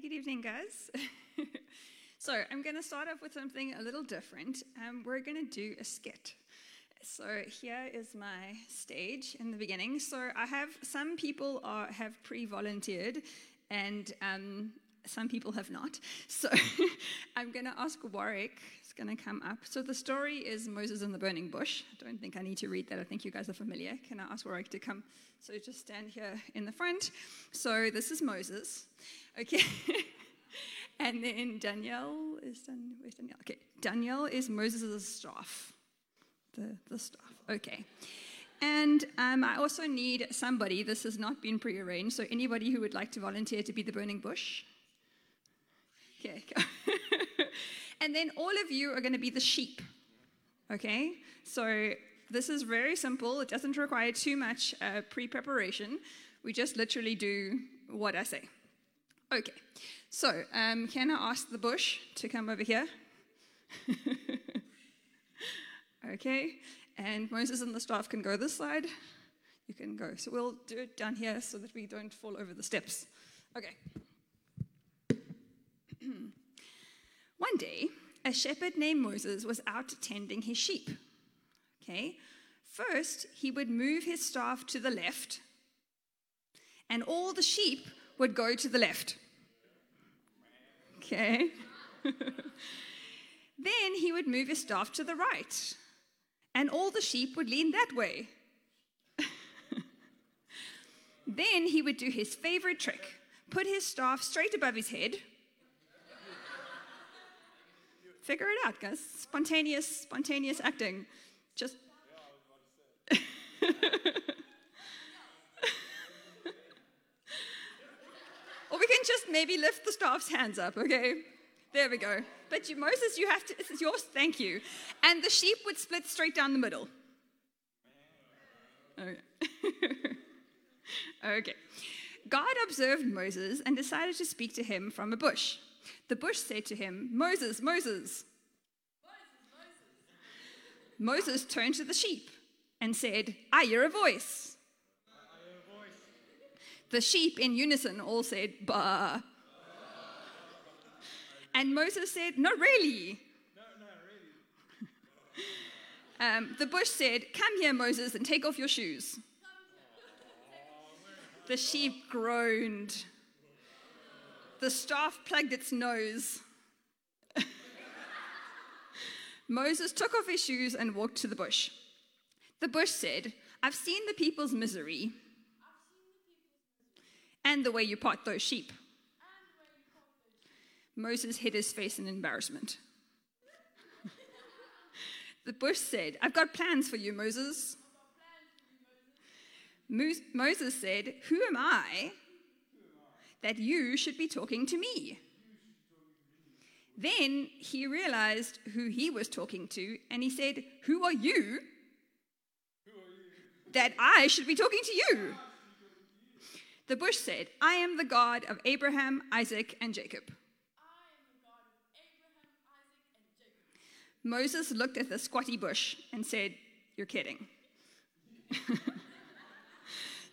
Good evening, guys. so, I'm going to start off with something a little different. Um, we're going to do a skit. So, here is my stage in the beginning. So, I have some people are, have pre volunteered, and um, some people have not. So, I'm going to ask Warwick, going to come up. So, the story is Moses in the burning bush. I don't think I need to read that. I think you guys are familiar. Can I ask Warwick to come? So, just stand here in the front. So, this is Moses. Okay. and then Danielle is Dan, where's Danielle? Okay. Danielle is Moses' staff. The, the staff. Okay. And um, I also need somebody, this has not been prearranged, so anybody who would like to volunteer to be the burning bush. Okay. And then all of you are going to be the sheep. Okay? So this is very simple. It doesn't require too much uh, pre preparation. We just literally do what I say. Okay, so um, can I ask the bush to come over here? okay, and Moses and the staff can go this side. You can go. So we'll do it down here so that we don't fall over the steps. Okay. One day, a shepherd named Moses was out tending his sheep. Okay, first he would move his staff to the left, and all the sheep would go to the left. Okay. then he would move his staff to the right, and all the sheep would lean that way. then he would do his favorite trick put his staff straight above his head. Figure it out, guys. Spontaneous, spontaneous acting. Just. Or we can just maybe lift the staff's hands up, okay? There we go. But you, Moses, you have to, this is yours, thank you. And the sheep would split straight down the middle. Okay. okay. God observed Moses and decided to speak to him from a bush. The bush said to him, Moses, Moses. Moses, Moses turned to the sheep and said, I hear a voice. The sheep in unison all said, Bah. And Moses said, Not really. No, really. um, the bush said, Come here, Moses, and take off your shoes. The sheep groaned. The staff plugged its nose. Moses took off his shoes and walked to the bush. The bush said, I've seen the people's misery and the way you part those sheep. Moses hid his face in embarrassment. the bush said, I've got plans for you, Moses. Moses said, Who am I that you should be talking to me? Then he realized who he was talking to, and he said, Who are you that I should be talking to you? The bush said, I am the God of Abraham, Isaac, and Jacob. Moses looked at the squatty bush and said, You're kidding.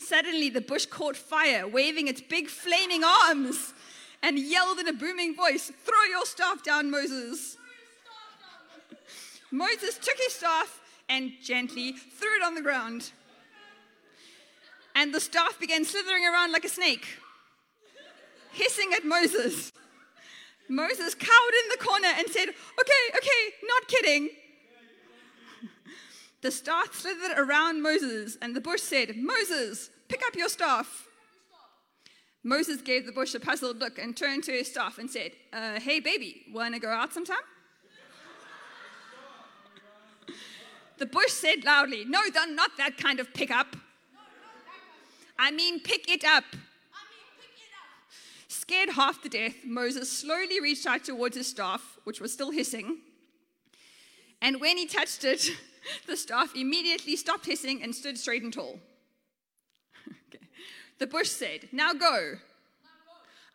Suddenly, the bush caught fire, waving its big flaming arms, and yelled in a booming voice, Throw your staff down, Moses. Moses took his staff and gently threw it on the ground and the staff began slithering around like a snake, hissing at Moses. Moses cowered in the corner and said, Okay, okay, not kidding. The staff slithered around Moses, and the bush said, Moses, pick up your staff. Moses gave the bush a puzzled look and turned to his staff and said, uh, Hey, baby, wanna go out sometime? the bush said loudly, No, not that kind of pickup. I mean, pick it up. Scared half to death, Moses slowly reached out towards his staff, which was still hissing. And when he touched it, the staff immediately stopped hissing and stood straight and tall. The bush said, Now go.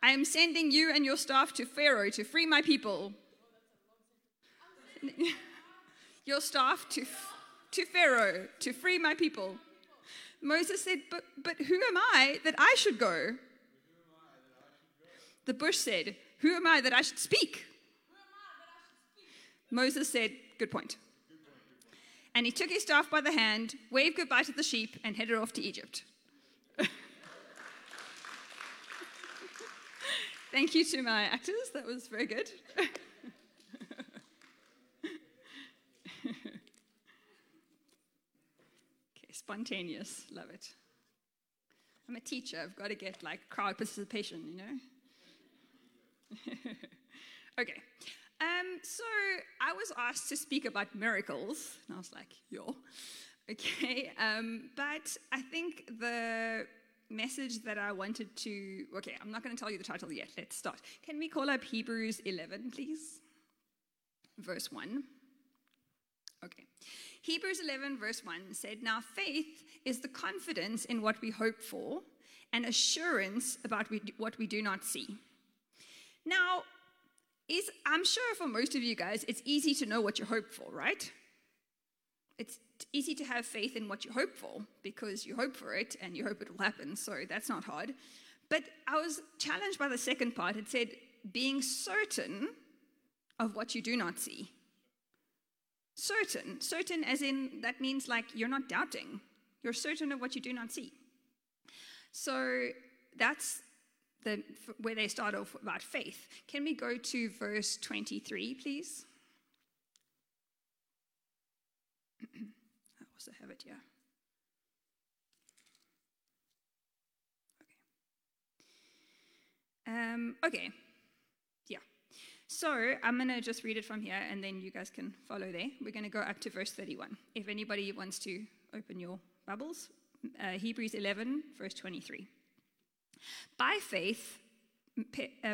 I am sending you and your staff to Pharaoh to free my people. your staff to, to Pharaoh to free my people. Moses said, but, but who am I that I should go? The bush said, Who am I that I should speak? Moses said, Good point. And he took his staff by the hand, waved goodbye to the sheep, and headed off to Egypt. Thank you to my actors. That was very good. okay, spontaneous. Love it. I'm a teacher. I've got to get like crowd participation, you know? okay. Um, so I was asked to speak about miracles, and I was like, yo. Okay. Um, but I think the message that I wanted to. Okay, I'm not going to tell you the title yet. Let's start. Can we call up Hebrews 11, please? Verse 1. Okay. Hebrews 11, verse 1 said, Now faith is the confidence in what we hope for and assurance about what we do not see. Now, is, I'm sure for most of you guys, it's easy to know what you hope for, right? It's easy to have faith in what you hope for because you hope for it and you hope it will happen, so that's not hard. But I was challenged by the second part. It said, being certain of what you do not see. Certain. Certain, as in, that means like you're not doubting. You're certain of what you do not see. So that's the, where they start off about faith. Can we go to verse 23, please? Also have it here. Okay. Um, okay. Yeah. So I'm going to just read it from here and then you guys can follow there. We're going to go up to verse 31. If anybody wants to open your Bibles, uh, Hebrews 11, verse 23. By faith,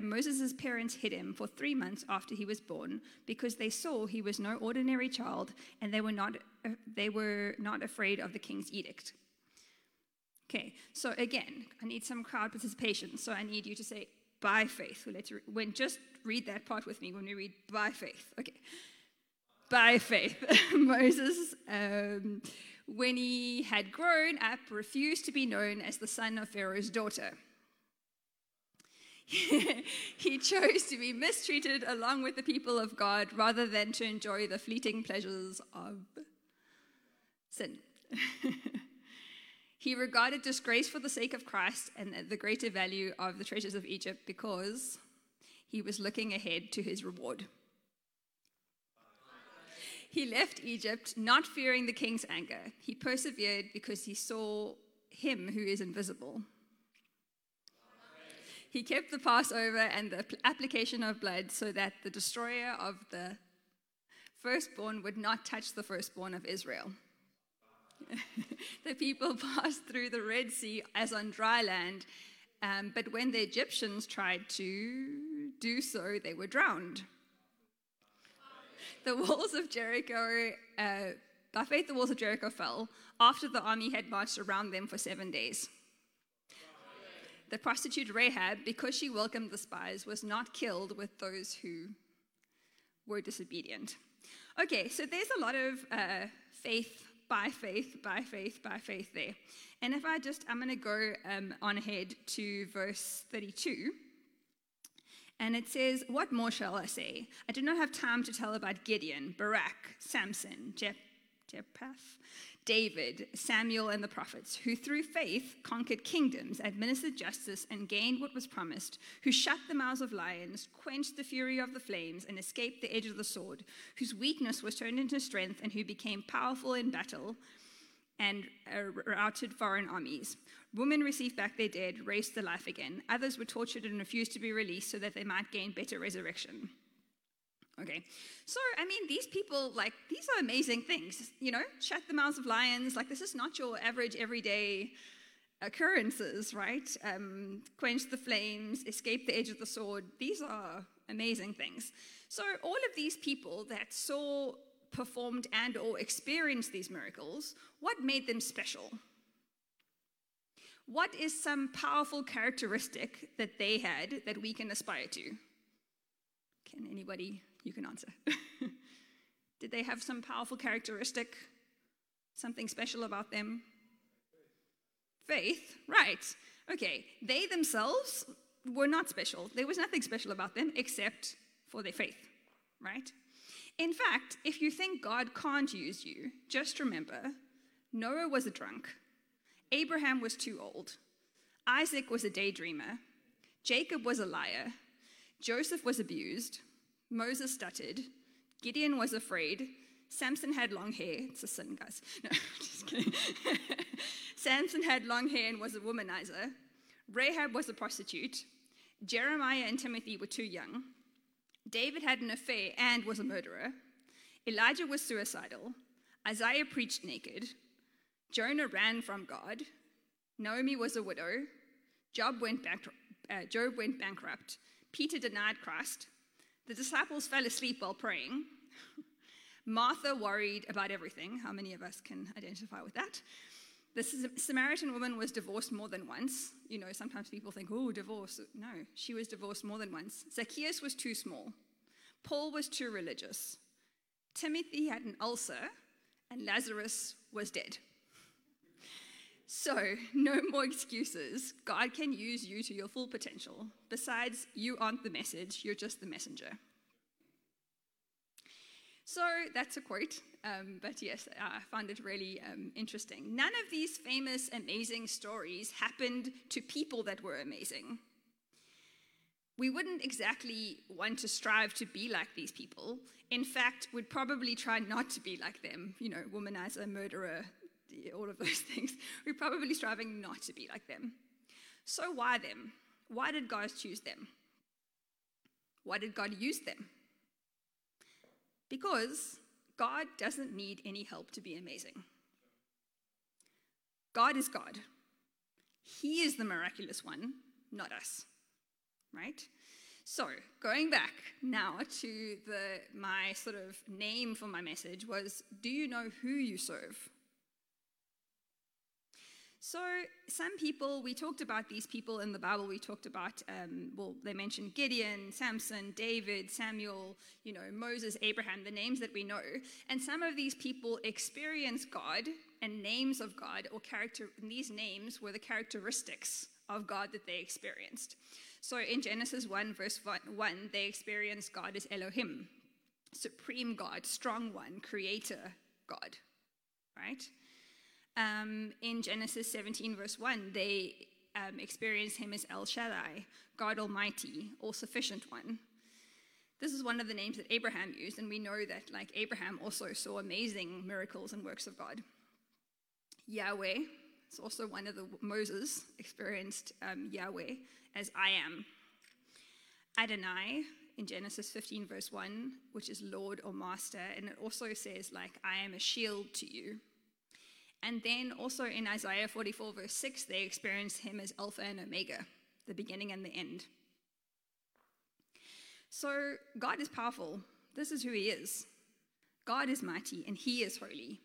Moses' parents hid him for three months after he was born because they saw he was no ordinary child and they were not, uh, they were not afraid of the king's edict. Okay, so again, I need some crowd participation. So I need you to say, by faith. let's re- when just read that part with me when we read by faith. Okay. By faith. Moses, um, when he had grown up, refused to be known as the son of Pharaoh's daughter. he chose to be mistreated along with the people of God rather than to enjoy the fleeting pleasures of sin. he regarded disgrace for the sake of Christ and the greater value of the treasures of Egypt because he was looking ahead to his reward. He left Egypt not fearing the king's anger. He persevered because he saw him who is invisible. He kept the Passover and the application of blood so that the destroyer of the firstborn would not touch the firstborn of Israel. the people passed through the Red Sea as on dry land, um, but when the Egyptians tried to do so, they were drowned. The walls of Jericho, uh, by faith, the walls of Jericho fell after the army had marched around them for seven days the prostitute Rahab, because she welcomed the spies, was not killed with those who were disobedient. Okay, so there's a lot of uh, faith by faith, by faith, by faith there. And if I just, I'm going to go um, on ahead to verse 32. And it says, What more shall I say? I do not have time to tell about Gideon, Barak, Samson, Jep- David, Samuel, and the prophets, who through faith conquered kingdoms, administered justice, and gained what was promised, who shut the mouths of lions, quenched the fury of the flames, and escaped the edge of the sword, whose weakness was turned into strength, and who became powerful in battle and uh, routed foreign armies. Women received back their dead, raised to life again. Others were tortured and refused to be released so that they might gain better resurrection. Okay, so I mean, these people, like, these are amazing things. You know, shut the mouths of lions. Like, this is not your average everyday occurrences, right? Um, quench the flames, escape the edge of the sword. These are amazing things. So, all of these people that saw, performed, and or experienced these miracles, what made them special? What is some powerful characteristic that they had that we can aspire to? Anybody you can answer. Did they have some powerful characteristic? Something special about them? Faith, right. Okay, they themselves were not special. There was nothing special about them except for their faith, right? In fact, if you think God can't use you, just remember Noah was a drunk, Abraham was too old, Isaac was a daydreamer, Jacob was a liar, Joseph was abused, Moses stuttered, Gideon was afraid, Samson had long hair. It's a sin, guys. No, just kidding. Samson had long hair and was a womanizer. Rahab was a prostitute. Jeremiah and Timothy were too young. David had an affair and was a murderer. Elijah was suicidal. Isaiah preached naked. Jonah ran from God. Naomi was a widow. Job went. Uh, Job went bankrupt. Peter denied Christ. The disciples fell asleep while praying. Martha worried about everything. How many of us can identify with that? The Samaritan woman was divorced more than once. You know, sometimes people think, oh, divorce. No, she was divorced more than once. Zacchaeus was too small. Paul was too religious. Timothy had an ulcer, and Lazarus was dead. So, no more excuses. God can use you to your full potential. Besides, you aren't the message, you're just the messenger. So that's a quote, um, but yes, I found it really um, interesting. None of these famous, amazing stories happened to people that were amazing. We wouldn't exactly want to strive to be like these people. In fact, we'd probably try not to be like them, you know, womanizer, murderer, all of those things. We're probably striving not to be like them. So why them? Why did God choose them? Why did God use them? Because God doesn't need any help to be amazing. God is God. He is the miraculous one, not us. Right? So, going back now to the my sort of name for my message was do you know who you serve? So, some people, we talked about these people in the Bible. We talked about, um, well, they mentioned Gideon, Samson, David, Samuel, you know, Moses, Abraham, the names that we know. And some of these people experience God and names of God, or character, and these names were the characteristics of God that they experienced. So, in Genesis 1, verse 1, they experienced God as Elohim, supreme God, strong one, creator God, right? Um, in Genesis 17, verse 1, they um, experience him as El Shaddai, God Almighty, all sufficient one. This is one of the names that Abraham used, and we know that, like Abraham, also saw amazing miracles and works of God. Yahweh is also one of the Moses experienced um, Yahweh as I am. Adonai in Genesis 15, verse 1, which is Lord or Master, and it also says, like, I am a shield to you. And then also in Isaiah 44, verse 6, they experience him as Alpha and Omega, the beginning and the end. So God is powerful. This is who he is. God is mighty and he is holy.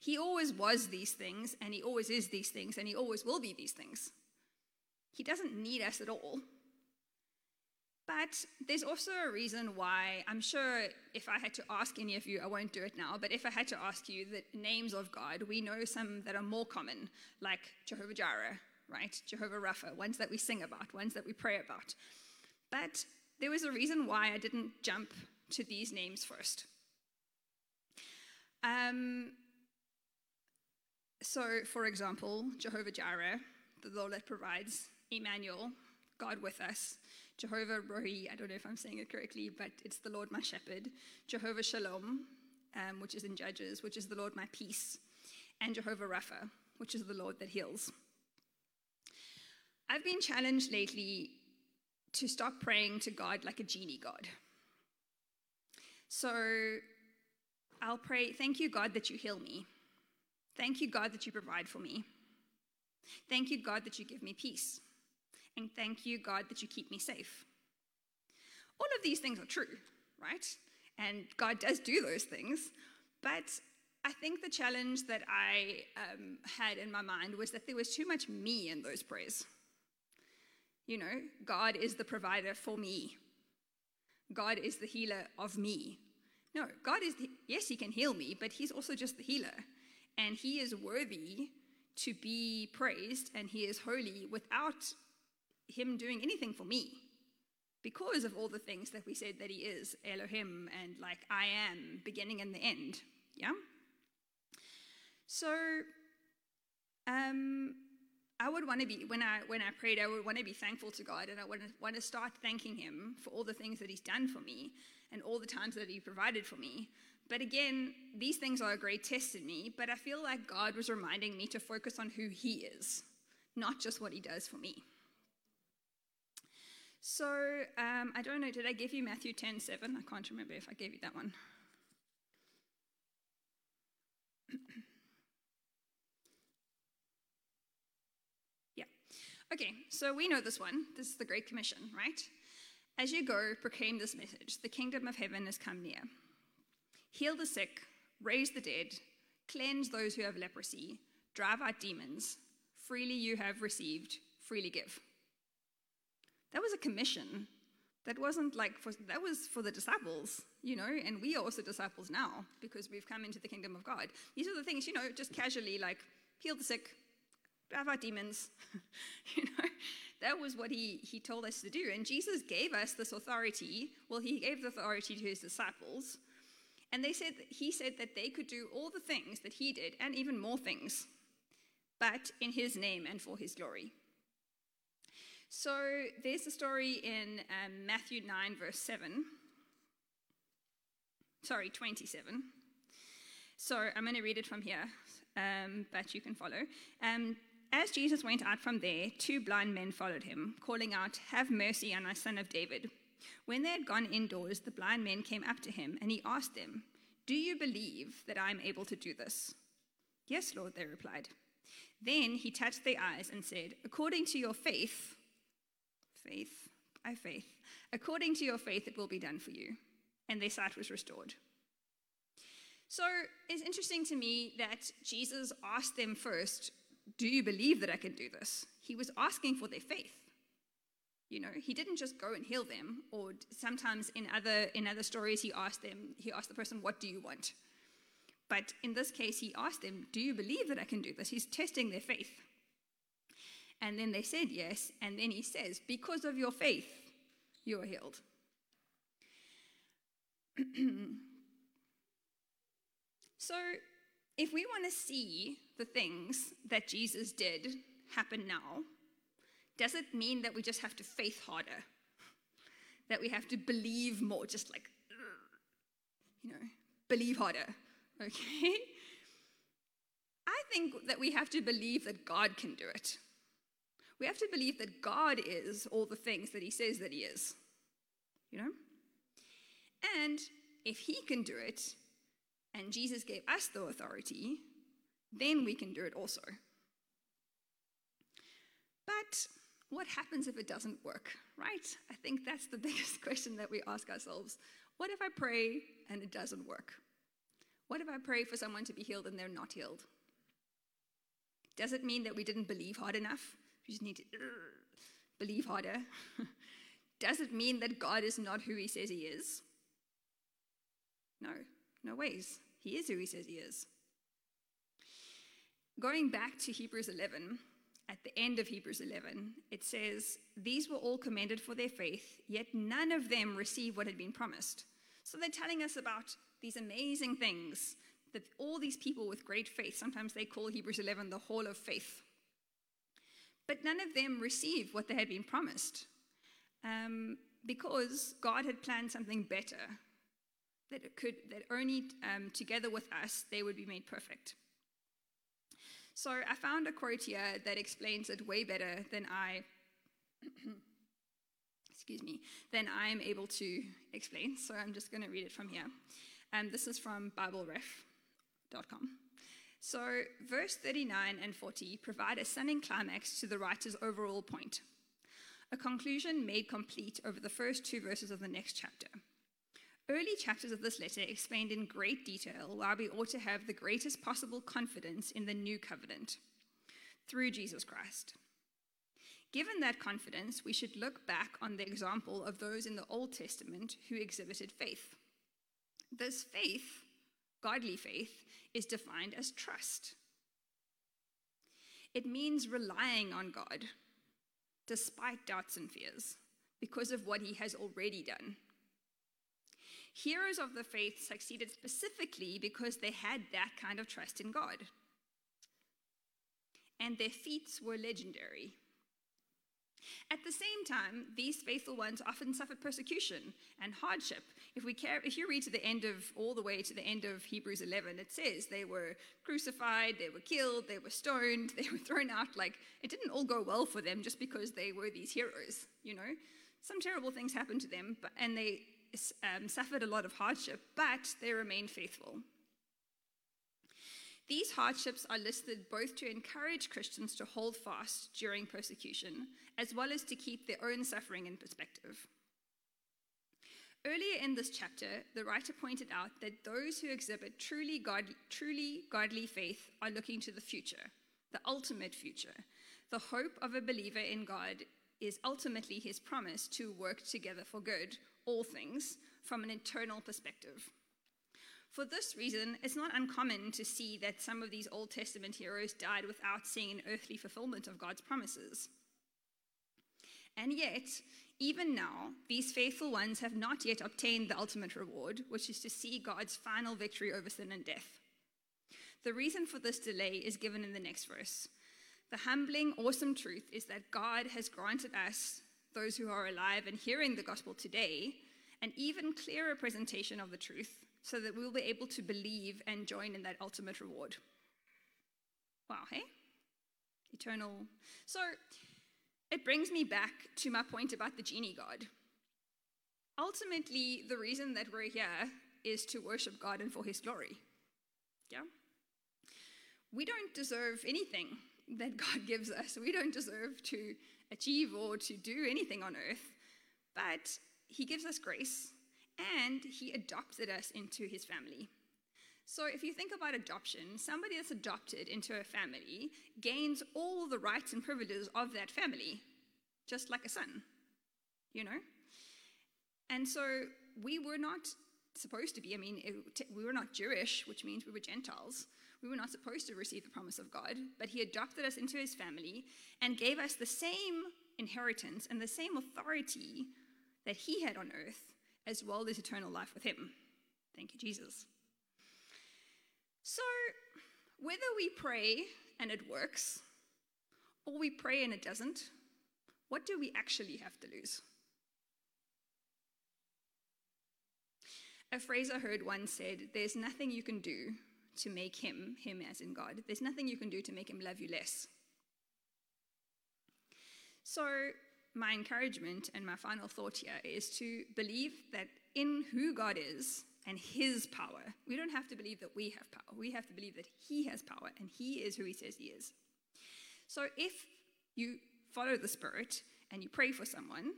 He always was these things, and he always is these things, and he always will be these things. He doesn't need us at all. But there's also a reason why I'm sure if I had to ask any of you, I won't do it now, but if I had to ask you the names of God, we know some that are more common, like Jehovah Jireh, right? Jehovah Rapha, ones that we sing about, ones that we pray about. But there was a reason why I didn't jump to these names first. Um, so, for example, Jehovah Jireh, the Lord that provides, Emmanuel, God with us. Jehovah Rohi, I don't know if I'm saying it correctly, but it's the Lord my shepherd. Jehovah Shalom, um, which is in Judges, which is the Lord my peace. And Jehovah Rapha, which is the Lord that heals. I've been challenged lately to stop praying to God like a genie God. So I'll pray, Thank you, God, that you heal me. Thank you, God, that you provide for me. Thank you, God, that you give me peace. And thank you, God, that you keep me safe. All of these things are true, right? And God does do those things. But I think the challenge that I um, had in my mind was that there was too much me in those prayers. You know, God is the provider for me, God is the healer of me. No, God is, the, yes, He can heal me, but He's also just the healer. And He is worthy to be praised and He is holy without him doing anything for me because of all the things that we said that he is Elohim and like I am, beginning and the end. Yeah? So, um, I would want to be when I when I prayed, I would want to be thankful to God, and I would want to start thanking Him for all the things that He's done for me and all the times that He provided for me. But again, these things are a great test in me. But I feel like God was reminding me to focus on who He is, not just what He does for me. So um, I don't know. Did I give you Matthew ten seven? I can't remember if I gave you that one. Yeah. Okay, so we know this one. This is the Great Commission, right? As you go, proclaim this message the kingdom of heaven has come near. Heal the sick, raise the dead, cleanse those who have leprosy, drive out demons. Freely you have received, freely give. That was a commission. That wasn't like for, that was for the disciples, you know, and we are also disciples now because we've come into the kingdom of God. These are the things, you know, just casually like heal the sick, drive out demons. you know, that was what he, he told us to do. And Jesus gave us this authority. Well, he gave the authority to his disciples. And they said he said that they could do all the things that he did and even more things, but in his name and for his glory. So there's a story in um, Matthew 9, verse 7. Sorry, 27. So I'm going to read it from here, um, but you can follow. Um, as Jesus went out from there, two blind men followed him, calling out, Have mercy on us, son of David. When they had gone indoors, the blind men came up to him, and he asked them, Do you believe that I am able to do this? Yes, Lord, they replied. Then he touched their eyes and said, According to your faith, faith, by faith, according to your faith, it will be done for you. And their sight was restored. So it's interesting to me that Jesus asked them first, do you believe that I can do this? He was asking for their faith. You know, he didn't just go and heal them, or sometimes in other in other stories he asked them, he asked the person, What do you want? But in this case, he asked them, Do you believe that I can do this? He's testing their faith. And then they said yes, and then he says, Because of your faith, you are healed. so if we want to see the things that Jesus did happen now, does it mean that we just have to faith harder? That we have to believe more, just like, you know, believe harder, okay? I think that we have to believe that God can do it. We have to believe that God is all the things that He says that He is, you know? And if He can do it, and Jesus gave us the authority, then we can do it also. But what happens if it doesn't work, right? I think that's the biggest question that we ask ourselves. What if I pray and it doesn't work? What if I pray for someone to be healed and they're not healed? Does it mean that we didn't believe hard enough? We just need to uh, believe harder. Does it mean that God is not who he says he is? No, no ways. He is who he says he is. Going back to Hebrews 11, at the end of Hebrews 11, it says, These were all commended for their faith, yet none of them received what had been promised. So they're telling us about these amazing things that all these people with great faith, sometimes they call Hebrews 11 the hall of faith. But none of them received what they had been promised um, because God had planned something better that could that only um, together with us they would be made perfect. So I found a quote here that explains it way better than I excuse me than I'm able to explain. So I'm just going to read it from here. Um, this is from BibleRef.com. So verse 39 and 40 provide a stunning climax to the writer's overall point, a conclusion made complete over the first two verses of the next chapter. Early chapters of this letter explained in great detail why we ought to have the greatest possible confidence in the new covenant through Jesus Christ. Given that confidence, we should look back on the example of those in the Old Testament who exhibited faith. This faith, godly faith, is defined as trust. It means relying on God, despite doubts and fears, because of what he has already done. Heroes of the faith succeeded specifically because they had that kind of trust in God. And their feats were legendary. At the same time, these faithful ones often suffered persecution and hardship. If, we care, if you read to the end of, all the way to the end of Hebrews 11, it says they were crucified, they were killed, they were stoned, they were thrown out. Like, it didn't all go well for them just because they were these heroes, you know? Some terrible things happened to them, but, and they um, suffered a lot of hardship, but they remained faithful. These hardships are listed both to encourage Christians to hold fast during persecution, as well as to keep their own suffering in perspective. Earlier in this chapter, the writer pointed out that those who exhibit truly, God, truly godly faith are looking to the future, the ultimate future. The hope of a believer in God is ultimately his promise to work together for good, all things, from an eternal perspective. For this reason, it's not uncommon to see that some of these Old Testament heroes died without seeing an earthly fulfillment of God's promises. And yet, even now, these faithful ones have not yet obtained the ultimate reward, which is to see God's final victory over sin and death. The reason for this delay is given in the next verse. The humbling, awesome truth is that God has granted us, those who are alive and hearing the gospel today, an even clearer presentation of the truth so that we'll be able to believe and join in that ultimate reward. Wow, hey? Eternal. So it brings me back to my point about the genie God. Ultimately, the reason that we're here is to worship God and for his glory. Yeah? We don't deserve anything that God gives us. We don't deserve to achieve or to do anything on earth, but he gives us grace and he adopted us into his family. So, if you think about adoption, somebody that's adopted into a family gains all the rights and privileges of that family, just like a son, you know? And so, we were not supposed to be, I mean, it, we were not Jewish, which means we were Gentiles. We were not supposed to receive the promise of God, but he adopted us into his family and gave us the same inheritance and the same authority that he had on earth as well as eternal life with Him. Thank you, Jesus. So, whether we pray and it works, or we pray and it doesn't, what do we actually have to lose? A phrase I heard once said, There's nothing you can do to make him, him as in God, there's nothing you can do to make him love you less. So, my encouragement and my final thought here is to believe that in who God is and his power, we don't have to believe that we have power. We have to believe that he has power and he is who he says he is. So if you follow the Spirit and you pray for someone,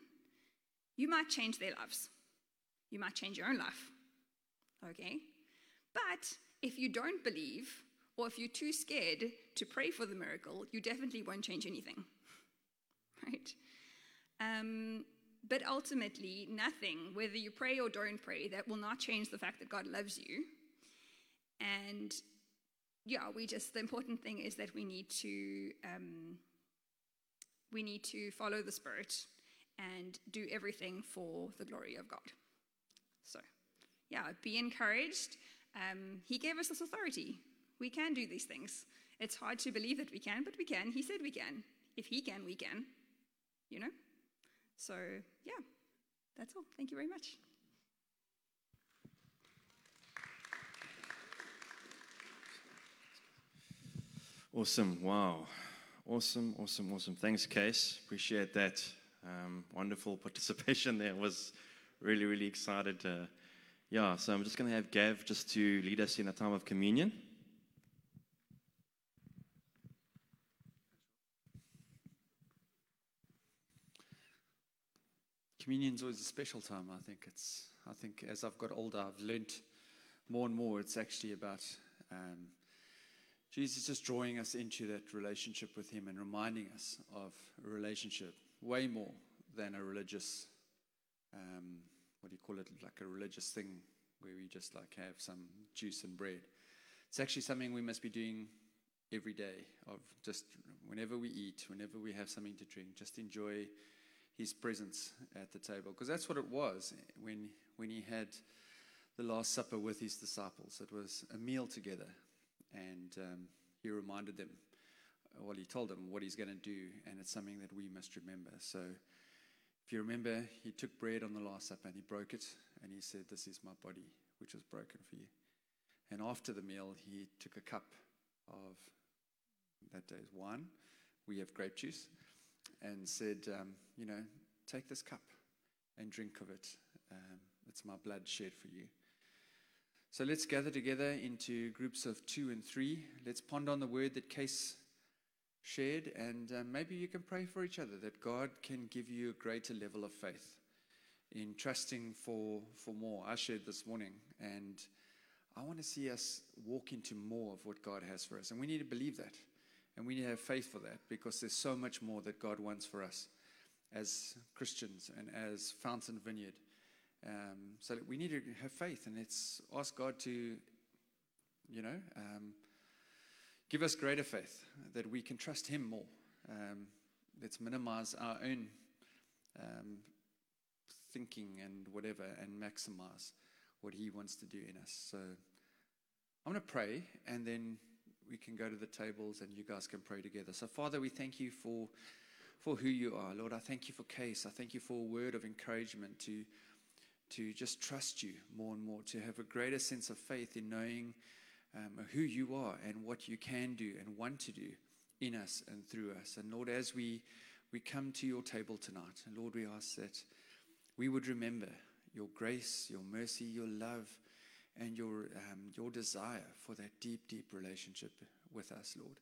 you might change their lives. You might change your own life. Okay? But if you don't believe, or if you're too scared to pray for the miracle, you definitely won't change anything. Right? Um, but ultimately, nothing, whether you pray or don't pray, that will not change the fact that God loves you. And yeah, we just, the important thing is that we need to, um, we need to follow the Spirit and do everything for the glory of God. So, yeah, be encouraged. Um, he gave us this authority. We can do these things. It's hard to believe that we can, but we can. He said we can. If He can, we can. You know? So, yeah, that's all. Thank you very much. Awesome. Wow. Awesome, awesome, awesome. Thanks, Case. Appreciate that. Um, wonderful participation there. Was really, really excited. Uh, yeah, so I'm just going to have Gav just to lead us in a time of communion. Communion is always a special time. I think it's. I think as I've got older, I've learnt more and more. It's actually about um, Jesus just drawing us into that relationship with Him and reminding us of a relationship way more than a religious. Um, what do you call it? Like a religious thing where we just like have some juice and bread. It's actually something we must be doing every day of just whenever we eat, whenever we have something to drink, just enjoy his presence at the table. Because that's what it was when, when he had the Last Supper with his disciples. It was a meal together. And um, he reminded them, well, he told them what he's going to do, and it's something that we must remember. So if you remember, he took bread on the Last Supper and he broke it, and he said, This is my body, which was broken for you. And after the meal, he took a cup of that day's wine. We have grape juice, and said, um, You know, take this cup and drink of it. Um, it's my blood shed for you. So let's gather together into groups of two and three. Let's ponder on the word that Case shared, and uh, maybe you can pray for each other that God can give you a greater level of faith in trusting for, for more. I shared this morning, and I want to see us walk into more of what God has for us. And we need to believe that. And we need to have faith for that because there's so much more that God wants for us as Christians and as Fountain Vineyard. Um, so we need to have faith and let's ask God to, you know, um, give us greater faith that we can trust Him more. Um, let's minimize our own um, thinking and whatever and maximize what He wants to do in us. So I'm going to pray and then we can go to the tables and you guys can pray together. So, Father, we thank you for, for who you are. Lord, I thank you for Case. I thank you for a word of encouragement to to just trust you more and more, to have a greater sense of faith in knowing um, who you are and what you can do and want to do in us and through us. And Lord, as we, we come to your table tonight, and Lord, we ask that we would remember your grace, your mercy, your love, and your, um, your desire for that deep, deep relationship with us, Lord.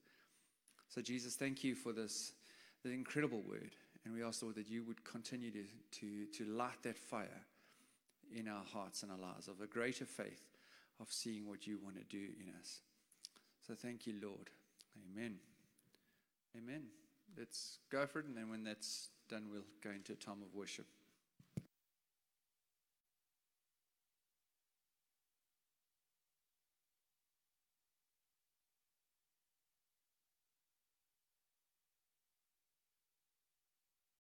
So, Jesus, thank you for this, this incredible word. And we ask, Lord, that you would continue to, to, to light that fire in our hearts and our lives, of a greater faith of seeing what you want to do in us. So thank you, Lord. Amen. Amen. Let's go for it, and then when that's done, we'll go into a time of worship.